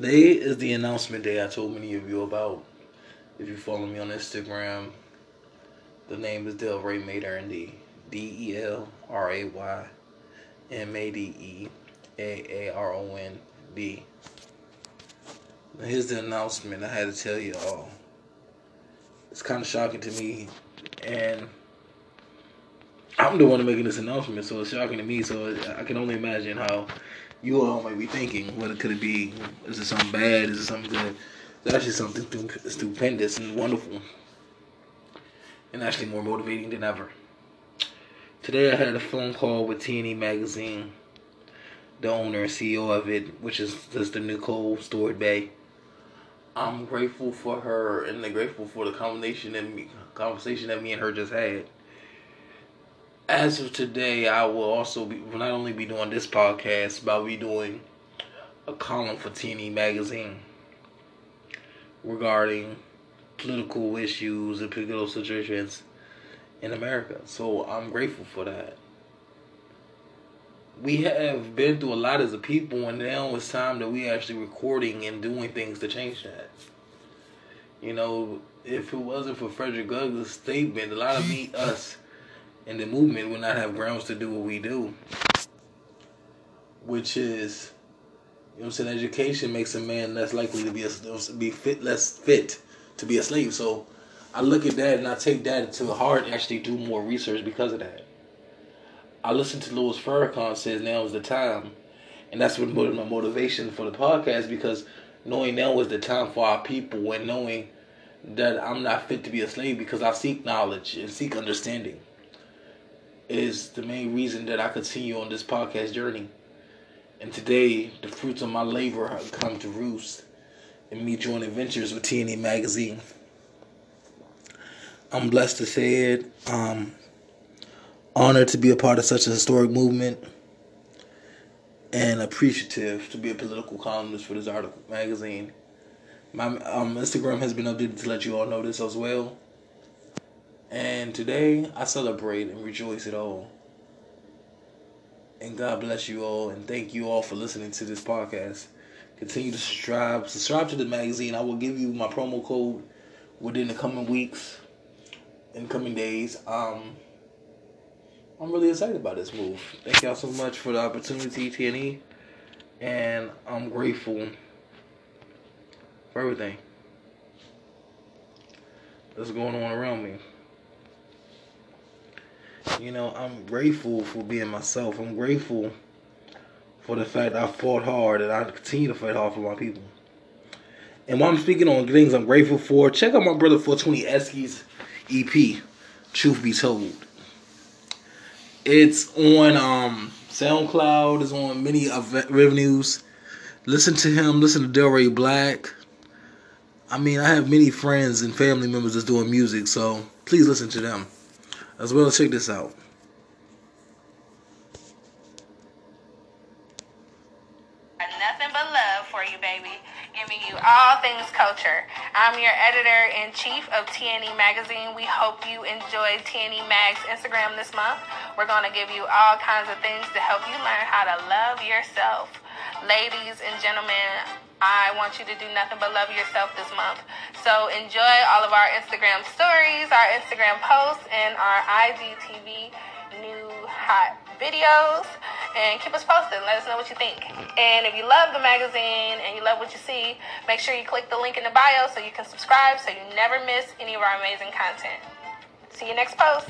Today is the announcement day I told many of you about. If you follow me on Instagram, the name is Del Ray Made D. D E L R A Y M A D E A A R O N D. Here's the announcement I had to tell you all. It's kind of shocking to me, and I'm the one making this announcement, so it's shocking to me. So I can only imagine how you all might be thinking. What could it be? Is it something bad? Is it something good? It's actually something stupendous and wonderful, and actually more motivating than ever. Today I had a phone call with TNE Magazine, the owner and CEO of it, which is the Nicole Stewart Bay. I'm grateful for her and grateful for the combination and conversation that me and her just had as of today, I will also be will not only be doing this podcast, but I'll be doing a column for TNE Magazine regarding political issues and political situations in America. So I'm grateful for that. We have been through a lot as a people, and now it's time that we actually recording and doing things to change that. You know, if it wasn't for Frederick Douglass' statement, a lot of me, us, and the movement would not have grounds to do what we do. Which is, you know I'm saying, education makes a man less likely to be a, be fit, less fit to be a slave. So I look at that and I take that to heart and actually do more research because of that. I listen to Louis Farrakhan says now is the time. And that's what my motivation for the podcast because knowing now is the time for our people and knowing that I'm not fit to be a slave because I seek knowledge and seek understanding is the main reason that I continue on this podcast journey. And today, the fruits of my labor have come to roost in me joining adventures with TNE Magazine. I'm blessed to say it. Um, honored to be a part of such a historic movement. And appreciative to be a political columnist for this article magazine. My um, Instagram has been updated to let you all know this as well. And today I celebrate and rejoice at all. And God bless you all and thank you all for listening to this podcast. Continue to subscribe. Subscribe to the magazine. I will give you my promo code within the coming weeks and coming days. Um I'm really excited about this move. Thank y'all so much for the opportunity, TNE. And I'm grateful for everything that's going on around me. You know, I'm grateful for being myself. I'm grateful for the fact I fought hard and I continue to fight hard for my people. And while I'm speaking on things I'm grateful for, check out my brother 420 Eski's EP, Truth Be Told. It's on um, SoundCloud, it's on many revenues. Listen to him, listen to Delray Black. I mean, I have many friends and family members that's doing music, so please listen to them. As well, check this out. Nothing but love for you, baby. Giving you all things culture. I'm your editor in chief of TNE Magazine. We hope you enjoy TNE Mag's Instagram this month. We're going to give you all kinds of things to help you learn how to love yourself. Ladies and gentlemen, I want you to do nothing but love yourself this month. So enjoy all of our Instagram stories, our Instagram posts, and our IGTV new hot videos. And keep us posted. Let us know what you think. And if you love the magazine and you love what you see, make sure you click the link in the bio so you can subscribe so you never miss any of our amazing content. See you next post.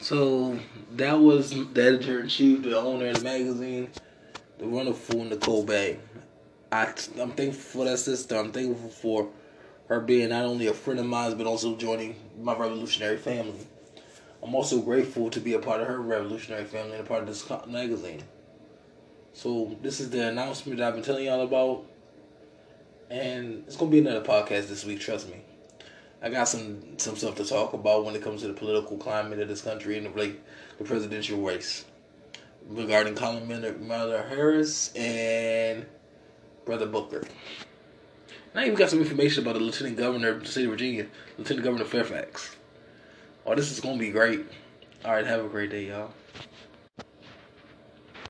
So that was the editor in chief, the owner of the magazine the wonderful Nicole Bay. I, I'm thankful for that sister. I'm thankful for her being not only a friend of mine, but also joining my revolutionary family. I'm also grateful to be a part of her revolutionary family and a part of this magazine. So this is the announcement that I've been telling y'all about, and it's gonna be another podcast this week. Trust me. I got some some stuff to talk about when it comes to the political climate of this country and the, the presidential race regarding Kamala Harris and Brother Booker. Now you got some information about the Lieutenant Governor of the state of Virginia, Lieutenant Governor Fairfax. Oh, this is gonna be great. All right, have a great day, y'all.